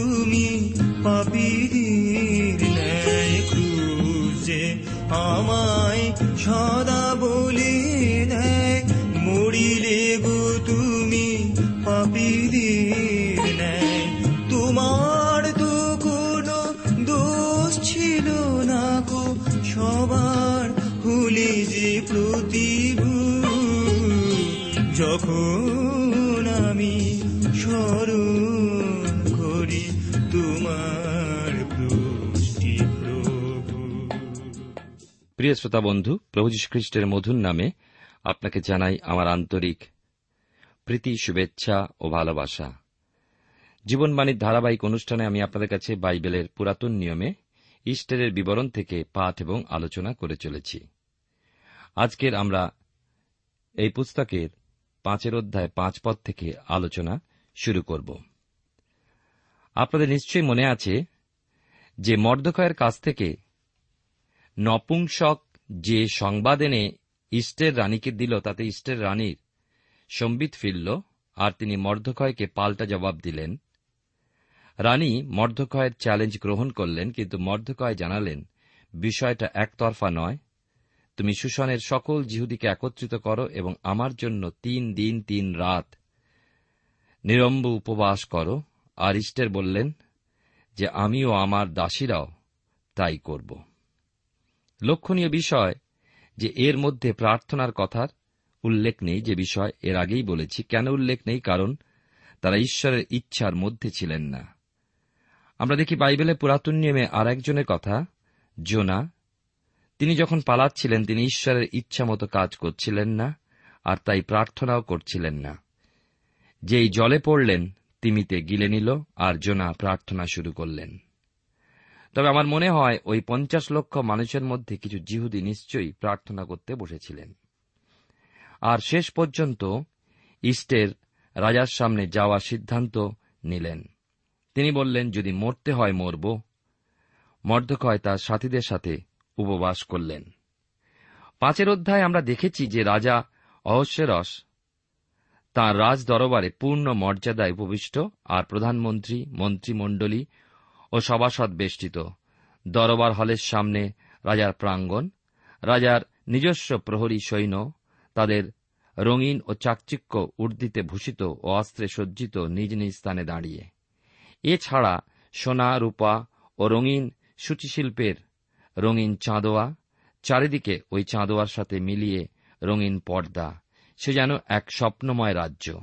তুমি পাপিদের ন্যায় ক্রুশে আমায় প্রিয় শ্রোতা বন্ধু, প্রভু খ্রিস্টের মধুর নামে আপনাকে জানাই আমার আন্তরিক প্রীতি, শুভেচ্ছা ও ভালোবাসা। জীবনবাণীর ধারাবাহিক অনুষ্ঠানে আমি আপনাদের কাছে বাইবেলের পুরাতন নিয়মে ইস্টারের বিবরণ থেকে পাঠ এবং আলোচনা করে চলেছি। আজকের আমরা এই পুস্তকের পাঁচের অধ্যায় পাঁচ পদ থেকে আলোচনা শুরু করব। আপনাদের নিশ্চয়ই মনে আছে যে মর্দকয়ের কাছ থেকে নপুংসক যে সংবাদ এনে ইষ্টের রানীকে দিল, তাতে ইষ্টের রানীর সম্বিত ফিরল, আর তিনি মর্ধক্ষয়কে পাল্টা জবাব দিলেন। রানী মর্ধক্ষয়ের চ্যালেঞ্জ গ্রহণ করলেন, কিন্তু মর্ধক্ষয় জানালেন, বিষয়টা একতরফা নয়। তুমি সুশনের সকল জিহুদিকে একত্রিত করো এবং আমার জন্য তিন দিন তিন রাত নিরম্ব উপবাস করো। আর ইষ্টের বললেন যে, আমিও আমার দাসীরাও তাই করব। লক্ষণীয় বিষয় যে এর মধ্যে প্রার্থনার কথার উল্লেখ নেই, যে বিষয় এর আগেই বলেছি। কেন উল্লেখ নেই? কারণ তারা ঈশ্বরের ইচ্ছার মধ্যে ছিলেন না। আমরা দেখি বাইবেলে পুরাতন নিয়মে আর একজনের কথা, জোনা। তিনি যখন পালাচ্ছিলেন, তিনি ঈশ্বরের ইচ্ছা মতো কাজ করছিলেন না, আর তাই প্রার্থনাও করছিলেন না। যেই জলে পড়লেন, তিমিতে গিলে নিল, আর জোনা প্রার্থনা শুরু করলেন। তবে আমার মনে হয় ওই পঞ্চাশ লক্ষ মানুষের মধ্যে কিছু জিহুদি নিশ্চয়ই প্রার্থনা করতে বসেছিলেন। আর শেষ পর্যন্ত ইস্টের রাজার সামনে যাওয়ার সিদ্ধান্ত নিলেন। তিনি বললেন, যদি মরতে হয় মরব। মর্দকয় তার সাথীদের সাথে উপবাস করলেন। পাঁচের অধ্যায় আমরা দেখেছি যে রাজা অহস্যরস তাঁর রাজ দরবারে পূর্ণ মর্যাদায় উপবিষ্ট। আর প্রধানমন্ত্রী, মন্ত্রিমণ্ডলী ও সভাসদ বেষ্টিত। দরবার হলের সামনে রাজার প্রাঙ্গণ, রাজার নিজস্ব প্রহরী সৈন্য, তাদের রঙিন ও চাকচিক্য উর্দিতে ভূষিত ও অস্ত্রে সজ্জিত নিজ নিজ স্থানে দাঁড়িয়ে। এছাড়া সোনা, রূপা ও রঙিন সূচিশিল্পের রঙিন চাঁদোয়া, চারিদিকে ওই চাঁদোয়ার সাথে মিলিয়ে রঙিন পর্দা, সে যেন এক স্বপ্নময় রাজ্য।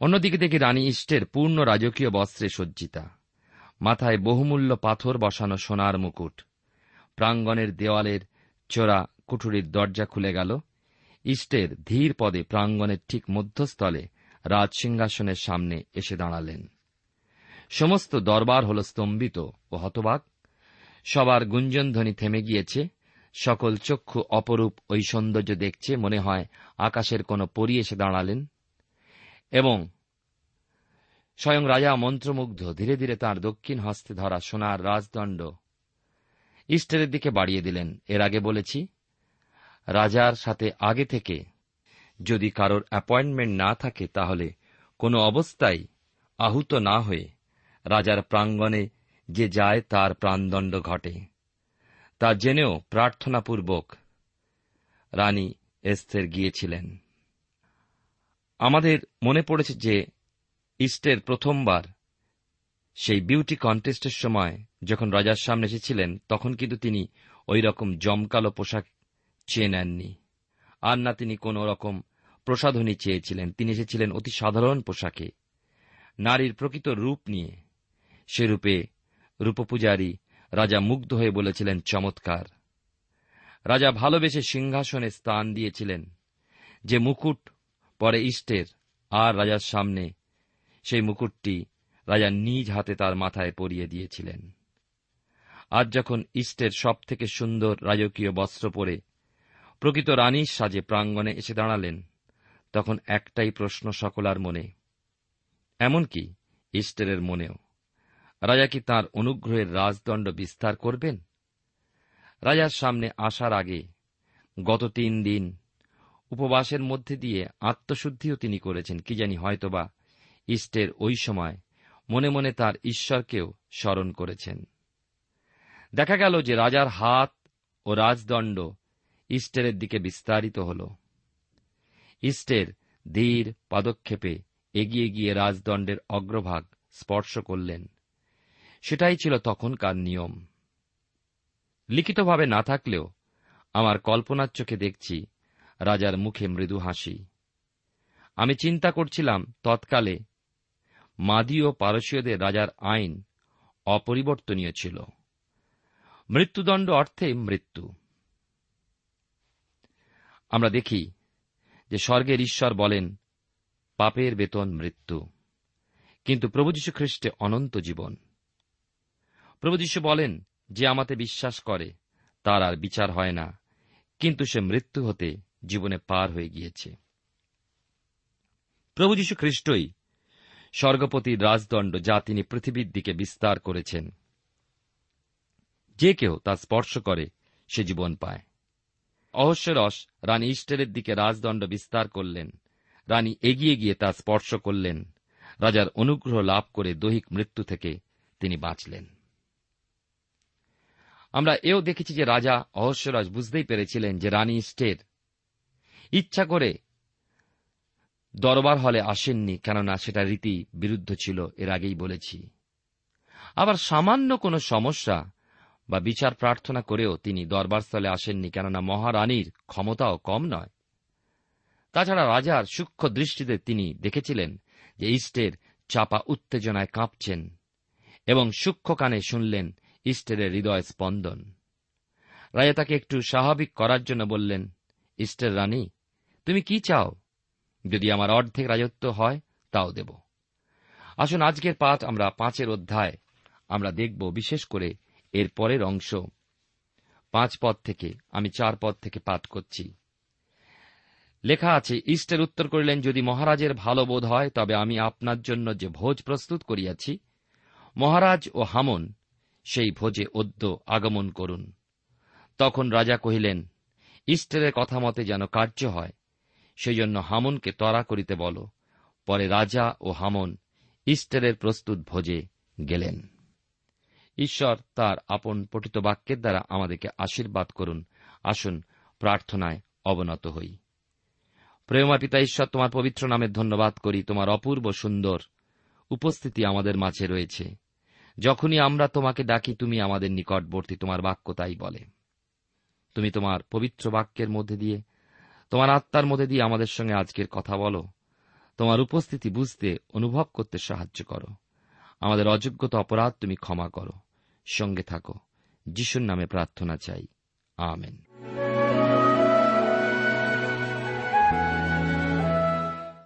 অন্যদিকে দেখি রানী ইষ্টের পূর্ণ রাজকীয় বস্ত্রে সজ্জিতা। মাথায় বহুমূল্য পাথর বসানো সোনার মুকুট। প্রাঙ্গণের দেওয়ালের চোরা কুঠুরির দরজা খুলে গেল। ইষ্টের ধীর পদে প্রাঙ্গণের ঠিক মধ্যস্থলে রাজসিংহাসনের সামনে এসে দাঁড়ালেন। সমস্ত দরবার হল স্তম্ভিত ও হতবাক। সবার গুঞ্জনধ্বনি থেমে গিয়েছে। সকল চক্ষু অপরূপ ওই সৌন্দর্য দেখছে মনে হয় আকাশের কোন পরি এসে দাঁড়ালেন। এবং স্বয়ং রাজা মন্ত্রমুগ্ধ ধীরে ধীরে তার দক্ষিণ হস্তে ধরা সোনার রাজদণ্ড ইস্টারের দিকে বাড়িয়ে দিলেন। এর আগে বলেছি, রাজার সাথে আগে থেকে যদি কারোর অ্যাপয়েন্টমেন্ট না থাকে, তাহলে কোনো অবস্থায় আহুত না হয়ে রাজার প্রাঙ্গণে যে যায় তার প্রাণদণ্ড ঘটে। তা জেনেও প্রার্থনাপূর্বক রানী এস্থের গিয়েছিলেন। আমাদের মনে পড়েছে যে ইস্টের প্রথমবার, সেই বিউটি কন্টেস্টের সময় যখন রাজার সামনে এসেছিলেন, তখন কিন্তু তিনি ওই রকম জমকালো পোশাক চেয়ে নেননি। আর না তিনি কোন রকম প্রসাধনী চেয়েছিলেন। তিনি এসেছিলেন অতি সাধারণ পোশাকে, নারীর প্রকৃত রূপ নিয়ে। সে রূপে রূপপূজারী রাজা মুগ্ধ হয়ে বলেছিলেন, চমৎকার। রাজা ভালোবেসে সিংহাসনে স্থান দিয়েছিলেন, যে মুকুট পরে ইষ্টের আর রাজার সামনে সেই মুকুটটি রাজা নিজ হাতে তার মাথায় পরিয়ে দিয়েছিলেন। আজ যখন ইষ্টের সব থেকে সুন্দর রাজকীয় বস্ত্র পরে প্রকৃত রানীর সাজে প্রাঙ্গণে এসে দাঁড়ালেন, তখন একটাই প্রশ্ন সকলার মনে, এমনকি ইস্টেরের মনেও, রাজা কি তাঁর অনুগ্রহের রাজদণ্ড বিস্তার করবেন? রাজার সামনে আসার আগে গত তিন দিন উপবাসের মধ্যে দিয়ে আত্মশুদ্ধিও তিনি করেছেন, কি জানি হয়তোবা ইষ্টের ওই সময় মনে মনে তার ঈশ্বরকেও স্মরণ করেছেন। দেখা গেল যে রাজার হাত ও রাজদণ্ড ইস্টেরের দিকে বিস্তারিত হল। ইস্টের ধীর পদক্ষেপে এগিয়ে গিয়ে রাজদণ্ডের অগ্রভাগ স্পর্শ করলেন। সেটাই ছিল তখনকার নিয়ম। লিখিতভাবে না থাকলেও আমার কল্পনার চোখে দেখছি রাজার মুখে মৃদু হাসি। আমি চিন্তা করছিলাম তৎকালে মাদি ও পারসীয়দের রাজার আইন অপরিবর্তনীয় ছিল। মৃত্যুদণ্ড অর্থে মৃত্যু। আমরা দেখি যে স্বর্গের ঈশ্বর বলেন, পাপের বেতন মৃত্যু। কিন্তু প্রভু যীশু খ্রিস্টে অনন্ত জীবন। প্রভু যীশু বলেন, যে আমাতে বিশ্বাস করে, তার আর বিচার হয় না, কিন্তু সে মৃত্যু হতে জীবনে পার হয়ে গিয়েছে। প্রভু যীশু খ্রিস্টই স্বর্গপতির রাজদণ্ড যা তিনি পৃথিবীর দিকে বিস্তার করেছেন। যে কেউ তা স্পর্শ করে, সে জীবন পায়। অহস্যরস রানী ইস্টেরের দিকে রাজদণ্ড বিস্তার করলেন। রানী এগিয়ে গিয়ে তা স্পর্শ করলেন। রাজার অনুগ্রহ লাভ করে দৈহিক মৃত্যু থেকে তিনি বাঁচলেন। আমরা এও দেখেছি যে রাজা অহস্যরাজ বুঝতেই পেরেছিলেন যে রানী স্টের ইচ্ছা করে দরবার হলে আসেননি, কেননা সেটা রীতি বিরুদ্ধ ছিল, এর আগেই বলেছি। আবার সামান্য কোনো সমস্যা বা বিচার প্রার্থনা করেও তিনি দরবারস্থলে আসেননি, কেননা মহারানীর ক্ষমতাও কম নয়। তাছাড়া রাজার সূক্ষ্ম দৃষ্টিতে তিনি দেখেছিলেন যে ইস্টের চাপা উত্তেজনায় কাঁপছেন এবং সূক্ষ্ম কানে শুনলেন ইস্টেরের হৃদয় স্পন্দন। রাজা তাকে একটু স্বাভাবিক করার জন্য বললেন, ইস্টের রানী, তুমি কি চাও? যদি আমার অর্ধেক রাজত্ব হয়, তাও দেব। আসুন, আজকের পাঠ আমরা পাঁচের অধ্যায় আমরা দেখব, বিশেষ করে এর পরের অংশ। পাঁচ পদ থেকে, আমি চার পদ থেকে পাঠ করছি। লেখা আছে, ইষ্টের উত্তর করিলেন, যদি মহারাজের ভালো বোধ হয়, তবে আমি আপনার জন্য যে ভোজ প্রস্তুত করিয়াছি, মহারাজ ও হামন সেই ভোজে অদ্য আগমন করুন। তখন রাজা কহিলেন, ইষ্টের কথা মতে যেন কার্য হয় সেই জন্য হামনকে তরা করিতে বল। পরে রাজা ও হামন ইষ্টেরের প্রস্তুত ভোজে গেলেন। ঈশ্বর তার আপন পঠিত বাক্যের দ্বারা আমাদেরকে আশীর্বাদ করুন। আসুন, প্রার্থনায় অবনত হই। প্রেমা পিতা, ঈশ্বর, তোমার পবিত্র নামের ধন্যবাদ করি। তোমার অপূর্ব সুন্দর উপস্থিতি আমাদের মাঝে রয়েছে। যখনই আমরা তোমাকে ডাকি, তুমি আমাদের নিকটবর্তী। তোমার বাক্য তাই বলে। তুমি তোমার পবিত্র বাক্যের মধ্যে দিয়ে তোমার আত্মার মধ্যে দিয়ে আমাদের সঙ্গে আজকের কথা বলো। তোমার উপস্থিতি বুঝতে, অনুভব করতে সাহায্য করো। আমাদের অযোগ্যতা অপরাধ তুমি ক্ষমা করো। সঙ্গে থাকো। যিশুর নামে প্রার্থনা চাই। আমেন।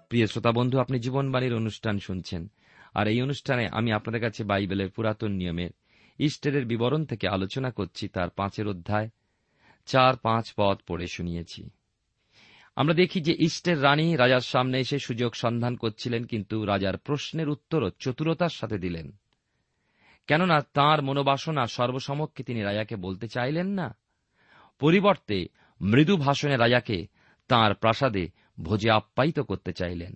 প্রিয় শ্রোতা বন্ধু, আপনি জীবনবাণীর অনুষ্ঠান শুনছেন। আর এই অনুষ্ঠানে আমি আপনাদের কাছে বাইবেলের পুরাতন নিয়মের, ইস্টারের বিবরণ থেকে আলোচনা করছি। তার পাঁচের অধ্যায়, চার পাঁচ পদ পড়ে শুনিয়েছি। আমরা দেখি যে ইস্টের রানী রাজার সামনে এসে সুযোগ সন্ধান করছিলেন, কিন্তু রাজার প্রশ্নের উত্তরও চতুরতার সাথে দিলেন। কেননা তাঁর মনোবাসনা সর্বসমক্ষে তিনি রাজাকে বলতে চাইলেন না। পরিবর্তে মৃদু ভাষণে রাজাকে তাঁর প্রাসাদে ভোজে আপ্যায়িত করতে চাইলেন।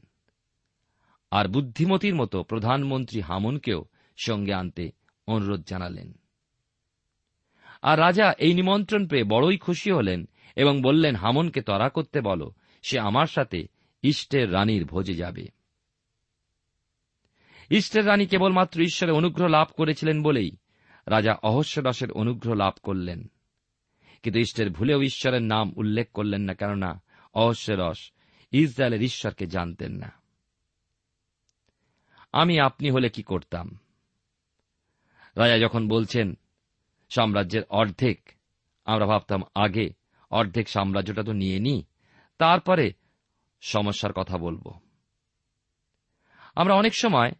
আর বুদ্ধিমতির মতো প্রধানমন্ত্রী হামনকেও সঙ্গে আনতে অনুরোধ জানালেন। আর রাজা এই নিমন্ত্রণ পেয়ে বড়ই খুশি হলেন এবং বললেন, হামনকে তরা করতে বলো, সে আমার সাথে ইষ্টের রানীর ভোজে যাবে। ইষ্টের রানী কেবলমাত্র ঈশ্বরের অনুগ্রহ লাভ করেছিলেন বলেই রাজা অহস্যরসের অনুগ্রহ লাভ করলেন। কিন্তু ইষ্টের ভুলেও ঈশ্বরের নাম উল্লেখ করলেন না, কেননা অহস্যরস ইসরায়েলের ঈশ্বরকে জানতেন না। আমি আপনি হলে কি করতাম? রাজা যখন বলছেন, সাম্রাজ্যের অর্ধেক আমরা ভাবতাম আগে অর্ধেক সাম্রাজ্যটা তো নিয়ে নি, তারপরে সমস্যার কথা বলব। আমরা অনেক সময়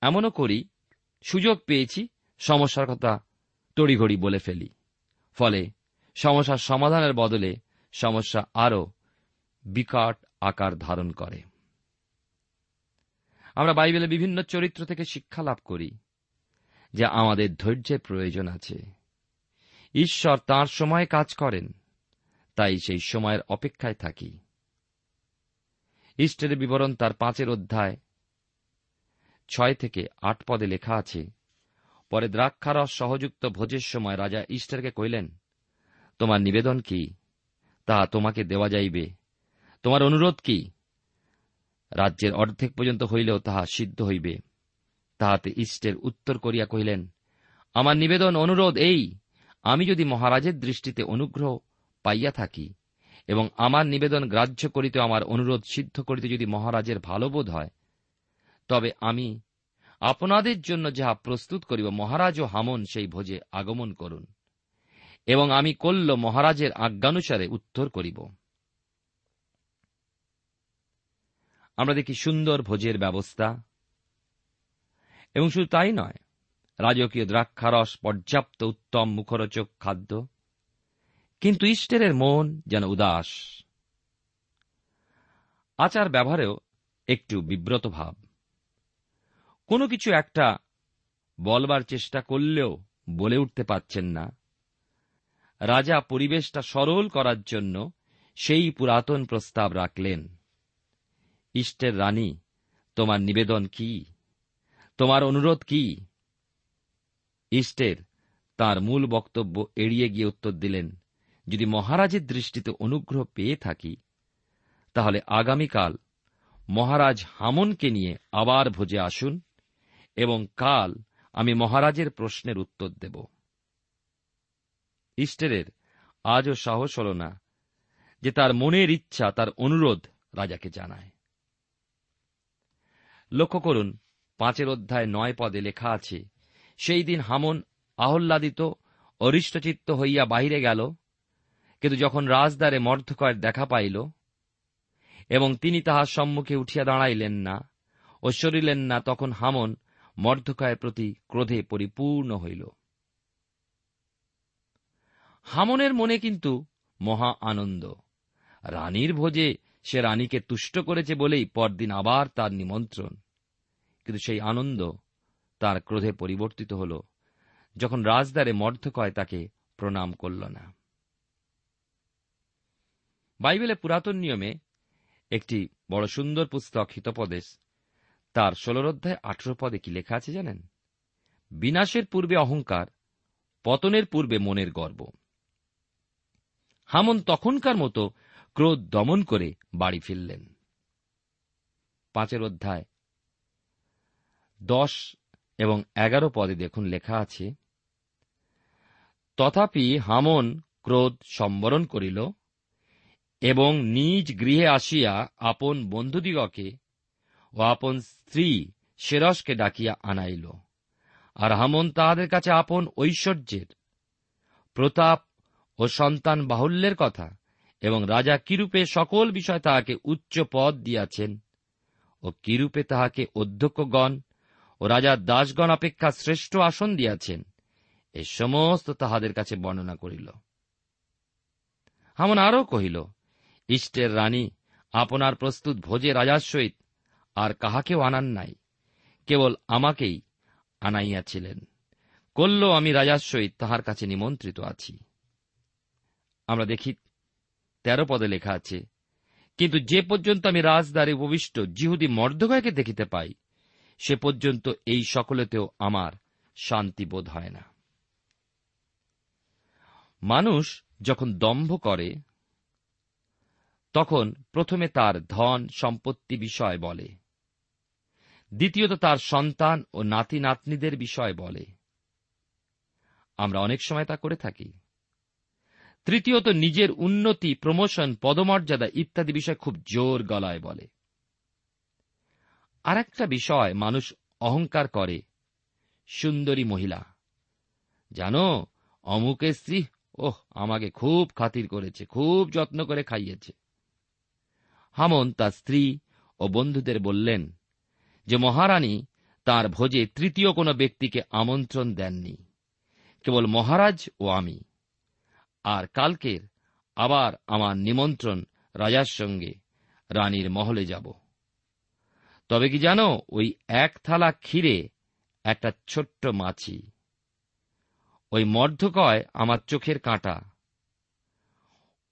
এমনও করি, সুযোগ পেয়েছি, সমস্যার কথা তড়িঘড়ি বলে ফেলি। ফলে সমস্যার সমাধানের বদলে সমস্যা আরও বিকট আকার ধারণ করে। আমরা বাইবেলে বিভিন্ন চরিত্র থেকে শিক্ষা লাভ করি, যে আমাদের ধৈর্যের প্রয়োজন আছে। ঈশ্বর তাঁর সময় কাজ করেন, তাই সেই সময়ের অপেক্ষায় থাকি। ইষ্টের বিবরণ তার পাঁচের অধ্যায়, ছয় থেকে আট পদে লেখা আছে, পরে দ্রাক্ষারস সহযুক্ত ভোজের সময় রাজা ইষ্টারকে কইলেন তোমার নিবেদন কি? তা তোমাকে দেওয়া যাইবে। তোমার অনুরোধ কি? রাজ্যের অর্ধেক পর্যন্ত হইলেও তাহা সিদ্ধ হইবে। তাহাতে ইষ্টের উত্তর করিয়া কহিলেন, আমার নিবেদন, অনুরোধ এই আমি যদি মহারাজের দৃষ্টিতে অনুগ্রহ পাইয়া থাকি এবং আমার নিবেদন গ্রাহ্য করিতে আমার অনুরোধ সিদ্ধ করিতে যদি মহারাজের ভালো বোধ হয়, তবে আমি আপনাদের জন্য যাহা প্রস্তুত করিব, মহারাজ ও হামন সেই ভোজে আগমন করুন এবং আমি কল্য মহারাজের আজ্ঞানুসারে উত্তর করিব। আমরা দেখি সুন্দর ভোজের ব্যবস্থা। এবং শুধু তাই নয় রাজকীয় দ্রাক্ষারস পর্যাপ্ত উত্তম মুখরোচক খাদ্য। কিন্তু ইস্টেরের মন যেন উদাস। আচার ব্যবহারেও একটু বিব্রত ভাব। কোনো কিছু একটা বলবার চেষ্টা করলেও বলে উঠতে পারছেন না। রাজা পরিবেশটা সরল করার জন্য সেই পুরাতন প্রস্তাব রাখলেন, ইষ্টের রানী, তোমার নিবেদন কি? তোমার অনুরোধ কি? ইষ্টের তার মূল বক্তব্য এড়িয়ে গিয়ে উত্তর দিলেন, যদি মহারাজের দৃষ্টিতে অনুগ্রহ পেয়ে থাকি, তাহলে আগামীকাল মহারাজ হামনকে নিয়ে আবার ভোজে আসুন এবং কাল আমি মহারাজের প্রশ্নের উত্তর দেব। ইস্টেরের আজও সাহস হল না যে তার মনের ইচ্ছা, তার অনুরোধ রাজাকে জানায়। লক্ষ্য করুন, পাঁচের অধ্যায় নয় পদে লেখা আছে সেই দিন হামন আহ্লাদিত, অরিষ্টচিত্ত হইয়া বাহিরে গেল, কিন্তু যখন রাজদ্বারে মর্ধকয়ের দেখা পাইল এবং তিনি তাহার সম্মুখে উঠিয়া দাঁড়াইলেন না ও সরিলেন না, তখন হামন মর্ধকয়ের প্রতি ক্রোধে পরিপূর্ণ হইল। হামনের মনে কিন্তু মহা আনন্দ। রানীর ভোজে সে রানীকে তুষ্ট করেছে বলেই পরদিন আবার তার নিমন্ত্রণ। কিন্তু সেই আনন্দ তার ক্রোধে পরিবর্তিত হল, যখন রাজদ্বারে মর্ধকয় তাকে প্রণাম করল না। বাইবেলে পুরাতন নিয়মে একটি বড় সুন্দর পুস্তক হিতপদেশ, তার ষোলর অধ্যায় আঠেরো পদে কি লেখা আছে জানেন? বিনাশের পূর্বে অহংকার, পতনের পূর্বে মনের গর্ব। হামন তখনকার মতো ক্রোধ দমন করে বাড়ি ফিরলেন। পাঁচের অধ্যায়, দশ এবং এগারো পদে দেখুন লেখা আছে, তথাপি হামন ক্রোধ সম্বরণ করিল এবং নিজ গৃহে আসিয়া আপন বন্ধুদিগকে ও আপন স্ত্রী সেরসকে ডাকিয়া আনাইল। আর হামন তাহাদের কাছে আপন ঐশ্বর্যের, প্রতাপ ও সন্তান বাহুল্যের কথা এবং রাজা কিরূপে সকল বিষয় তাহাকে উচ্চ পদ দিয়াছেন ও কিরূপে তাহাকে অধ্যক্ষগণ ও রাজার দাসগণ অপেক্ষা শ্রেষ্ঠ আসন দিয়াছেন। এ সমস্ত তাহাদের কাছে বর্ণনা করিল। হামন আরও কহিল, ইষ্টের রানী, আপনার প্রস্তুত ভোজে রাজার সহিত আর কাহাকেও আনান নাই। কেবল আমাকেই আনাইয়াছিলেন। করল আমি রাজার সহিত তাহার কাছে নিমন্ত্রিত আছি। আমরা দেখি, তেরো পদে লেখা আছে, কিন্তু যে পর্যন্ত আমি রাজদ্বারে উপবিষ্ট জিহুদি মর্দগয়কে দেখিতে পাই সে পর্যন্ত এই সকলেতেও আমার শান্তি বোধ হয় না। মানুষ যখন দম্ভ করে, তখন প্রথমে তার ধন সম্পত্তি বিষয় বলে, দ্বিতীয়ত তার সন্তান ও নাতি নাতনিদের বিষয় বলে। আমরা অনেক সময় তা করে থাকি। তৃতীয়ত নিজের উন্নতি, প্রমোশন, পদমর্যাদা ইত্যাদি বিষয় খুব জোর গলায় বলে। আর একটা বিষয় মানুষ অহংকার করে, সুন্দরী মহিলা। জানো, অমুকের স্ত্রী, ওহ, আমাকে খুব খাতির করেছে, খুব যত্ন করে খাইয়েছে। হামন তার স্ত্রী ও বন্ধুদের বললেন যে, মহারানী, তার ভোজে তৃতীয় কোনো ব্যক্তিকে আমন্ত্রণ দেননি, কেবল মহারাজ ও আমি। আর কালকের আবার আমার নিমন্ত্রণ রাজার সঙ্গে রানীর মহলে যাব। তবে কি জানো, ওই এক থালা ক্ষীরে একটা ছোট্ট মাছি। ওই মর্ধকয় আমার চোখের কাঁটা।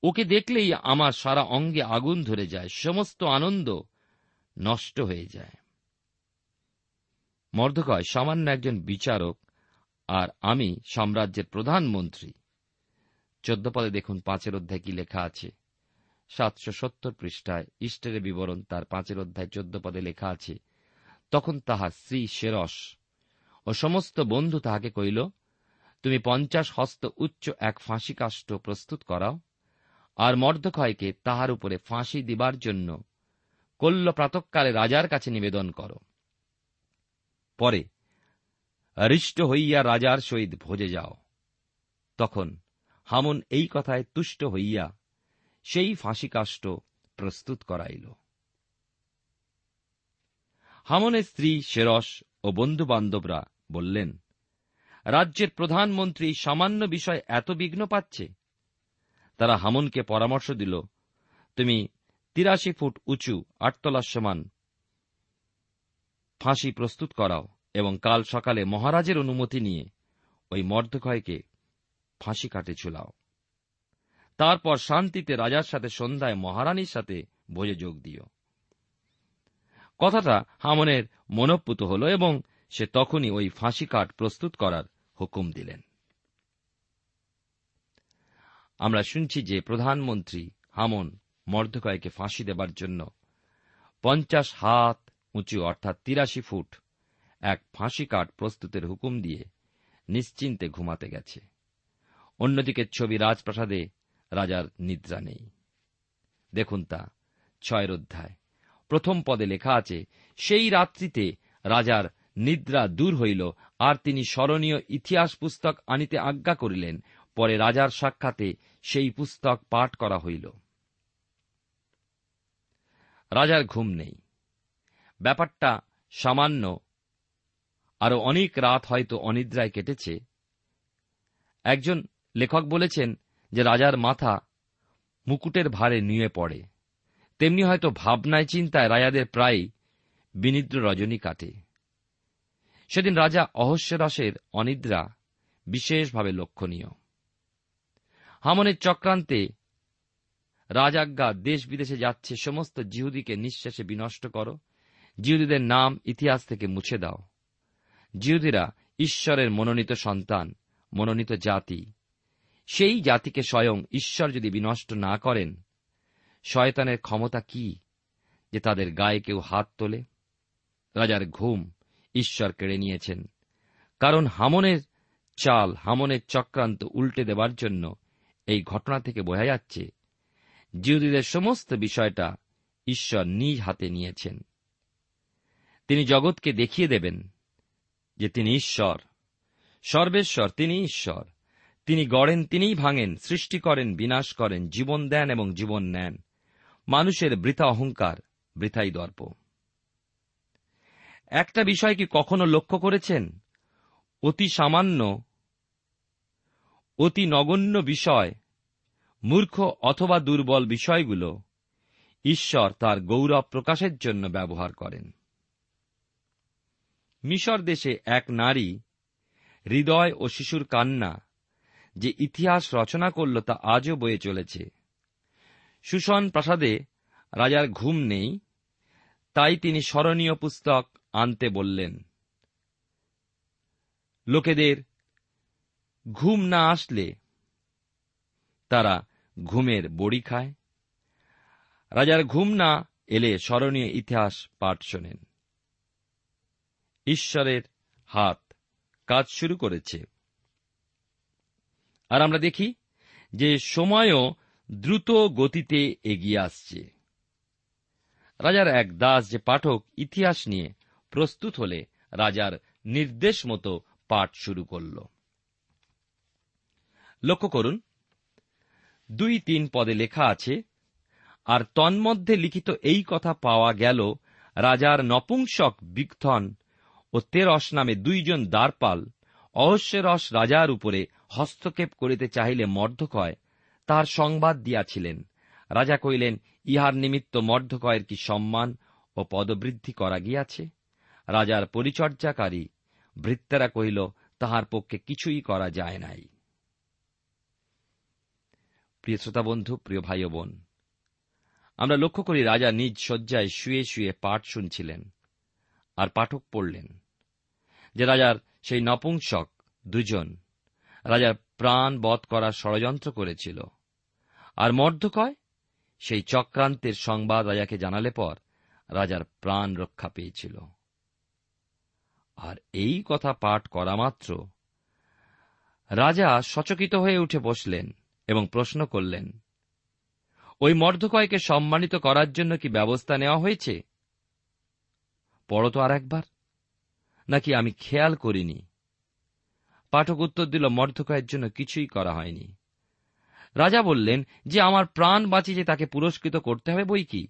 ওকে দেখলেই আমার সারা অঙ্গে আগুন ধরে যায়, সমস্ত আনন্দ নষ্ট হয়ে যায়। মর্ধকয় সামান্য একজন বিচারক আর আমি সাম্রাজ্যের প্রধানমন্ত্রী। চোদ্দ পদে দেখুন, পাঁচের অধ্যায় কি লেখা আছে। সাতশো সত্তর পৃষ্ঠায় ইস্টারের বিবরণ তার পাঁচের অধ্যায় চোদ্দ পদে লেখা আছে, তখন তাহার স্ত্রী শেরস ও সমস্ত বন্ধু তাহাকে কইল তুমি পঞ্চাশ হস্ত উচ্চ এক ফাঁসি কাষ্ঠ প্রস্তুত করাও, আর মর্দক্ষয়কে তাহার উপরে ফাঁসি দিবার জন্য কল্য প্রাতকালে রাজার কাছে নিবেদন কর। পরে, হৃষ্ট হইয়া রাজার সহিত ভোজে যাও। তখন হামন এই কথায় তুষ্ট হইয়া সেই ফাঁসি কাষ্ঠ প্রস্তুত করাইল। হামনের স্ত্রী শেরস ও বন্ধু বান্ধবরা বললেন, রাজ্যের প্রধানমন্ত্রী সামান্য বিষয় এত বিঘ্ন পাচ্ছে। তারা হামনকে পরামর্শ দিল, তুমি তিরাশি ফুট উঁচু আটতলার সমান ফাঁসি প্রস্তুত করাও এবং কাল সকালে মহারাজের অনুমতি নিয়ে ওই মর্দক্ষয়কে ফাঁসি কাটে ঝুলাও। তারপর শান্তিতে রাজার সাথে সন্ধ্যায় মহারানীর সাথে ভোজে যোগ দিও। কথাটা হামনের মনপ্পুত হল এবং সে তখনই ওই ফাঁসি কাঠ প্রস্তুত করার হুকুম দিলেন। আমরা শুনছি যে প্রধানমন্ত্রী হামন মর্ধকয়কে ফাঁসি দেবার জন্য পঞ্চাশ হাত উঁচু অর্থাৎ তিরাশি ফুট এক ফাঁসি কাঠ প্রস্তুতের হুকুম দিয়ে নিশ্চিন্তে ঘুমাতে গেছে। অন্যদিকে ছবি রাজপ্রাসাদে রাজার নিদ্রা নেই। দেখুন তা, ছয়ের অধ্যায়। প্রথম পদে লেখা আছে, সেই রাত্রিতে রাজার নিদ্রা দূর হইল, আর তিনি স্মরণীয় ইতিহাস পুস্তক আনিতে আজ্ঞা করিলেন, পরে রাজার সাক্ষাতে সেই পুস্তক পাঠ করা হইল। রাজার ঘুম নেই। ব্যাপারটা সামান্য, আরও অনেক রাত হয়তো অনিদ্রায় কেটেছে। একজন লেখক বলেছেন যে রাজার মাথা মুকুটের ভারে নুয়ে পড়ে। তেমনি হয়তো ভাবনায় চিন্তায় রাজাদের প্রায় বিনিদ্র রজনী কাটে। সেদিন রাজা অহস্যরসের অনিদ্রা বিশেষভাবে লক্ষণীয়। হামনের চক্রান্তে রাজাজ্ঞা দেশ বিদেশে যাচ্ছে, সমস্ত জিহুদিকে নিঃশ্বাসে বিনষ্ট করো। জিহুদীদের নাম ইতিহাস থেকে মুছে দাও। জিহুদিরা ঈশ্বরের মনোনীত সন্তান, মনোনীত জাতি। সেই জাতিকে স্বয়ং ঈশ্বর যদি বিনষ্ট না করেন, শয়তানের ক্ষমতা কি যে তাদের গায়ে কেউ হাত তোলে? রাজার ঘুম ঈশ্বর কেড়ে নিয়েছেন। কারণ হামনের চাল, হামনের চক্রান্ত উল্টে দেবার জন্য এই ঘটনা থেকে বোঝা যাচ্ছে, জিহুদীদের সমস্ত বিষয়টা ঈশ্বর নিজ হাতে নিয়েছেন। তিনি জগৎকে দেখিয়ে দেবেন যে তিনি ঈশ্বর, সর্বেশ্বর তিনি ঈশ্বর। তিনি গড়েন, তিনিই ভাঙেন, সৃষ্টি করেন, বিনাশ করেন, জীবন দেন এবং জীবন নেন। মানুষের বৃথা অহংকার, বৃথাই দর্প। একটা বিষয় কি কখনো লক্ষ্য করেছেন? অতি সামান্য, অতি নগণ্য বিষয়, মূর্খ অথবা দুর্বল বিষয়গুলো ঈশ্বর তার গৌরব প্রকাশের জন্য ব্যবহার করেন। মিশর দেশে এক নারী, হৃদয় ও শিশুর কান্না যে ইতিহাস রচনা করল তা আজও বয়ে চলেছে। সুশন প্রাসাদে রাজার ঘুম নেই, তাই তিনি স্মরণীয় পুস্তক আনতে বললেন, লোকেদের ঘুম না আসলে তারা ঘুমের বড়ি খায়। রাজার ঘুম না এলে স্মরণীয় ইতিহাস পাঠ শোনেন। ঈশ্বরের হাত কাজ শুরু করেছে। আর আমরা দেখি যে সময়ও দ্রুত গতিতে এগিয়ে আসছে। রাজার এক দাস যে পাঠক ইতিহাস নিয়ে প্রস্তুত হলে রাজার নির্দেশ মতো পাঠ শুরু করল। লক্ষ্য করুন, দুই তিন পদে লেখা আছে, আর তন্মধ্যে লিখিত এই কথা পাওয়া গেল, রাজার নপুংসক বিকথন ও তেরস নামে দুইজন দ্বারপাল, অহস্যরস রাজার উপরে হস্তক্ষেপ করিতে চাহিলে মর্ধকয় তার সংবাদ দিয়াছিলেন। রাজা কইলেন ইহার নিমিত্ত মর্ধকয়ের কি সম্মান ও পদবৃদ্ধি করা গিয়াছে? রাজার পরিচর্যাকারী ভৃত্তেরা কহিল, তাহার পক্ষে কিছুই করা যায় নাই। প্রিয় শ্রোতা বন্ধু প্রিয় ভাই বোন, আমরা লক্ষ্য করি রাজা নিজ শয্যায় শুয়ে শুয়ে পাঠ শুনছিলেন আর পাঠক পড়লেন। যে রাজার সেই নপুংসক দুজন রাজার প্রাণ বধ করার ষড়যন্ত্র করেছিল। আর মর্ধকয় সেই চক্রান্তের সংবাদ রাজাকে জানালে পর রাজার প্রাণ রক্ষা পেয়েছিল। আর এই কথা পাঠ করা মাত্র রাজা সচকিত হয়ে উঠে বসলেন এবং প্রশ্ন করলেন, ওই মর্ধকয়কে সম্মানিত করার জন্য কি ব্যবস্থা নেওয়া হয়েছে? পড়ো তো আর একবার নাকি আমি খেয়াল করিনি। পাঠক উত্তর দিল মর্ধকয়ের জন্য কিছুই করা হয়নি। রাজা বললেন, যে আমার প্রাণ বাঁচিয়ে তাকে পুরস্কৃত করতে হবে বই কি?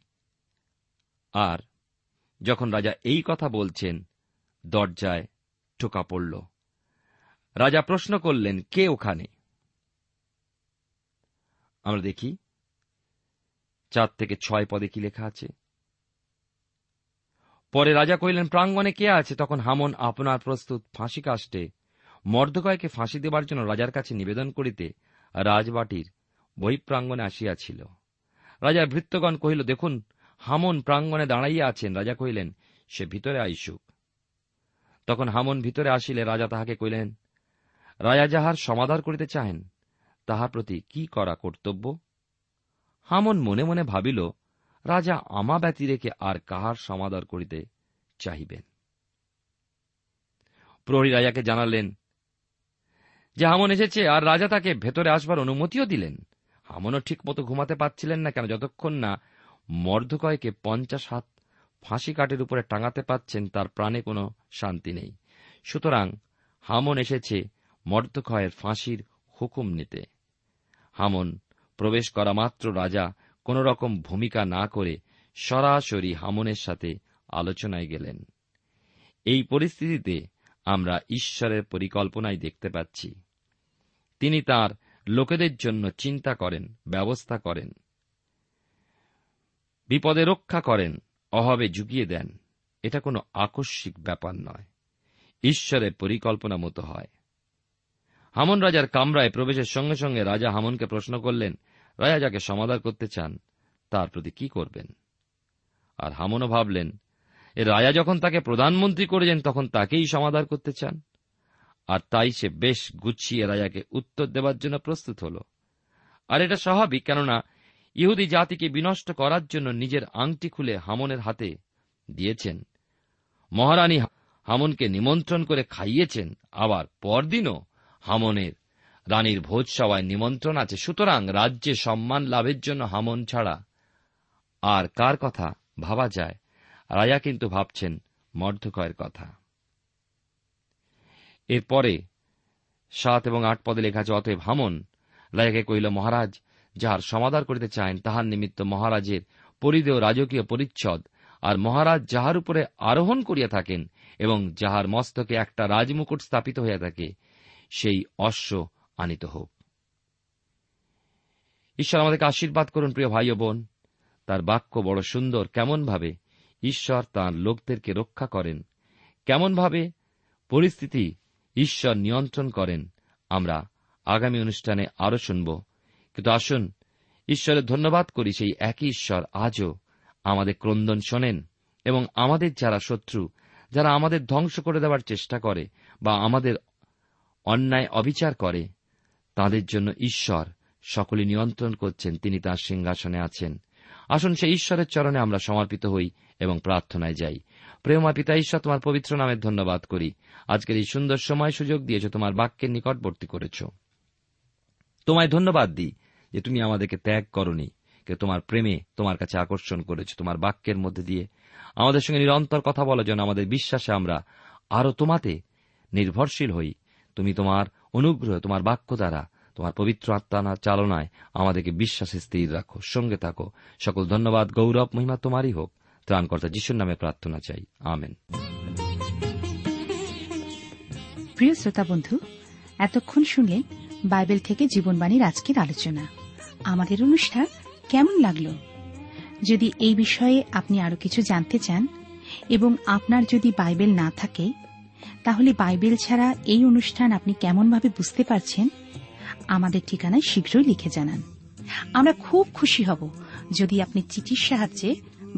আর যখন রাজা এই কথা বলছেন, দরজায় টোকা পড়ল। রাজা প্রশ্ন করলেন, কে ওখানে? আমরা দেখি, চার থেকে ছয় পদে কি লেখা আছে। পরে রাজা কহিলেন, প্রাঙ্গণে কে আছে? তখন হামন আপনার প্রস্তুত ফাঁসি কাষ্টে মর্দকয়কে ফাঁসি দেবার জন্য রাজার কাছে নিবেদন করিতে রাজবাটির বহিপ্রাঙ্গণে আসিয়াছিল। রাজার ভৃত্যগণ কহিল, দেখুন, হামন প্রাঙ্গণে দাঁড়াইয়া আছেন। রাজা কহিলেন, সে ভিতরে আইসুক। তখন হামন ভিতরে আসিলে রাজা তাহাকে কহিলেন, রাজা যাহার সমাধার করিতে চাহেন, তাহার প্রতি কি করা কর্তব্য? হামন মনে মনে ভাবিল, রাজা আমা ব্যতি রেখে আর কাহার সমাদর করিতে চাহিবেন? প্রহরী রাজাকে জানালেন যে হামন এসেছে আর রাজা তাকে ভেতরে আসবার অনুমতিও দিলেন। হামনও ঠিক মতো ঘুমাতে পারছিলেন না কেন যতক্ষণ না মর্ধকয়কে পঞ্চাশ হাত ফাঁসি কাঠের উপরে টাঙাতে পাচ্ছেন তার প্রাণে কোনো শান্তি নেই। সুতরাং হামন এসেছে মর্ধকয়ের ফাঁসির হুকুম নিতে। হামন প্রবেশ করা মাত্র রাজা কোন রকম ভূমিকা না করে সরাসরি হামনের সাথে আলোচনায় গেলেন। এই পরিস্থিতিতে আমরা ঈশ্বরের পরিকল্পনায় দেখতে পাচ্ছি। তিনি তার লোকেদের জন্য চিন্তা করেন, ব্যবস্থা করেন। বিপদে রক্ষা করেন, অভাবে ঝুঁকিয়ে দেন। এটা কোনো আকস্মিক ব্যাপার নয়। ঈশ্বরের পরিকল্পনা মতো হয়। হামন রাজার কামরায় প্রবেশের সঙ্গে সঙ্গে রাজা হামনকে প্রশ্ন করলেন, রাজা যাকে সমাধান করতে চান, তার প্রতি কি করবেন? আর হামনও ভাবলেন রাজা যখন তাকে প্রধানমন্ত্রী করেছেন, তখন তাকেই সমাধান করতে চান? আর তাই সে বেশ গুছিয়ে রাজাকে উত্তর দেবার জন্য প্রস্তুত হল। আর এটা স্বাভাবিক, কেননা ইহুদি জাতিকে বিনষ্ট করার জন্য নিজের আংটি খুলে হামনের হাতে দিয়েছেন। মহারানী হামনকে নিমন্ত্রণ করে খাইয়েছেন, আবার পরদিনও হামনের রানীর ভোজসভায় নিমন্ত্রণ আছে। সুতরাং রাজ্যে সম্মান লাভের জন্য হামন ছাড়া আর কার কথা ভাবা যায়? রাজা কিন্তু ভাবছেন মর্ধকয়ের কথা। এরপরে সাত এবং আট পদে লেখা আছে, অতএব হামন রাজাকে কহিল, মহারাজ, যাহার সমাদার করিতে চাহেন তাহার নিমিত্ত মহারাজের পরিধেয় রাজকীয় পরিচ্ছদ, আর মহারাজ যাহার উপরে আরোহণ করিয়া থাকেন এবং যাহার মস্তকে একটা রাজমুকুট স্থাপিত হইয়া থাকে, সেই অশ্ব আনিত হোক। ঈশ্বর আমাদেরকে আশীর্বাদ করুন, প্রিয় ভাই ও বোন। তার বাক্য বড় সুন্দর, কেমনভাবে ঈশ্বর তাঁর লোকদেরকে রক্ষা করেন, কেমনভাবে পরিস্থিতি ঈশ্বর নিয়ন্ত্রণ করেন। আমরা আগামী অনুষ্ঠানে আরও শুনব। কিন্তু আসুন, ঈশ্বরের ধন্যবাদ করি সেই একই ঈশ্বর আজও আমাদের ক্রন্দন শোনেন এবং আমাদের যারা শত্রু, যারা আমাদের ধ্বংস করে দেওয়ার চেষ্টা করে বা আমাদের অন্যায় অবিচার করে, তাদের জন্য ঈশ্বর সকলে নিয়ন্ত্রণ করছেন, তিনি তাঁর সিংহাসনে আছেন। আসুন সেই ঈশ্বরের চরণে আমরা সমর্পিত হই এবং প্রার্থনায় যাই। প্রেমা পিতা ঈশ্বর তোমার পবিত্র নামের ধন্যবাদ করি। আজকের এই সুন্দর সময় সুযোগ দিয়েছ, তোমার বাক্যের নিকটবর্তী করেছ। তোমায় ধন্যবাদ দিই যে তুমি আমাদেরকে ত্যাগ করনি তোমার প্রেমে তোমার কাছে আকর্ষণ করেছ, তোমার বাক্যের মধ্যে দিয়ে। আমাদের সঙ্গে নিরন্তর কথা বলার জন্য আমাদের বিশ্বাসে আমরা আরও তোমাতে নির্ভরশীল হই। তুমি তোমার অনুগ্রহ, তোমার বাক্য দ্বারা, তোমার পবিত্র আত্মা চালনায় আমাদেরকে বিশ্বাসে স্থির রাখো, সঙ্গে থাকো। সকল ধন্যবাদ, গৌরব, মহিমা তোমারই হোক। ত্রাণকর্তা যিশুর নামে প্রার্থনা চাই। আমেন। প্রিয় শ্রোতা বন্ধু, এতক্ষণ শুনলেন বাইবেল থেকে জীবনবাণীর আজকের আলোচনা। আমাদের অনুষ্ঠান কেমন লাগল? যদি এই বিষয়ে আপনি আরও কিছু জানতে চান এবং আপনার যদি বাইবেল না থাকে, তাহলে বাইবেল ছাড়া এই অনুষ্ঠান আপনি কেমনভাবে বুঝতে পারছেন, আমাদের ঠিকানায় শীঘ্রই লিখে জানান। আমরা খুব খুশি হব যদি আপনি চিঠির সাহায্যে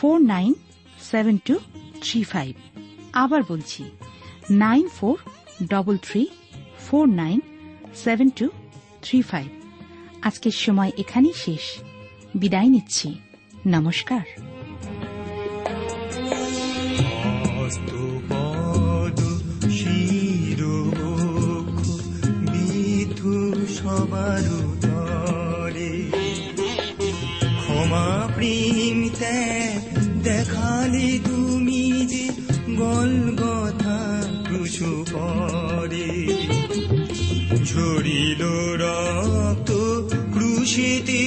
four nine seven two three five. আবার বলছি, nine four double three four nine seven two three five. আজকের সময় এখানেই শেষ। বিদায় নিচ্ছি। নমস্কার। সবার ক্ষমা প্রেম ত্যাগ দেখালে তুমি যে গলগথা ক্রুশু পরে ঝরিল রক্ত ক্রুশিতে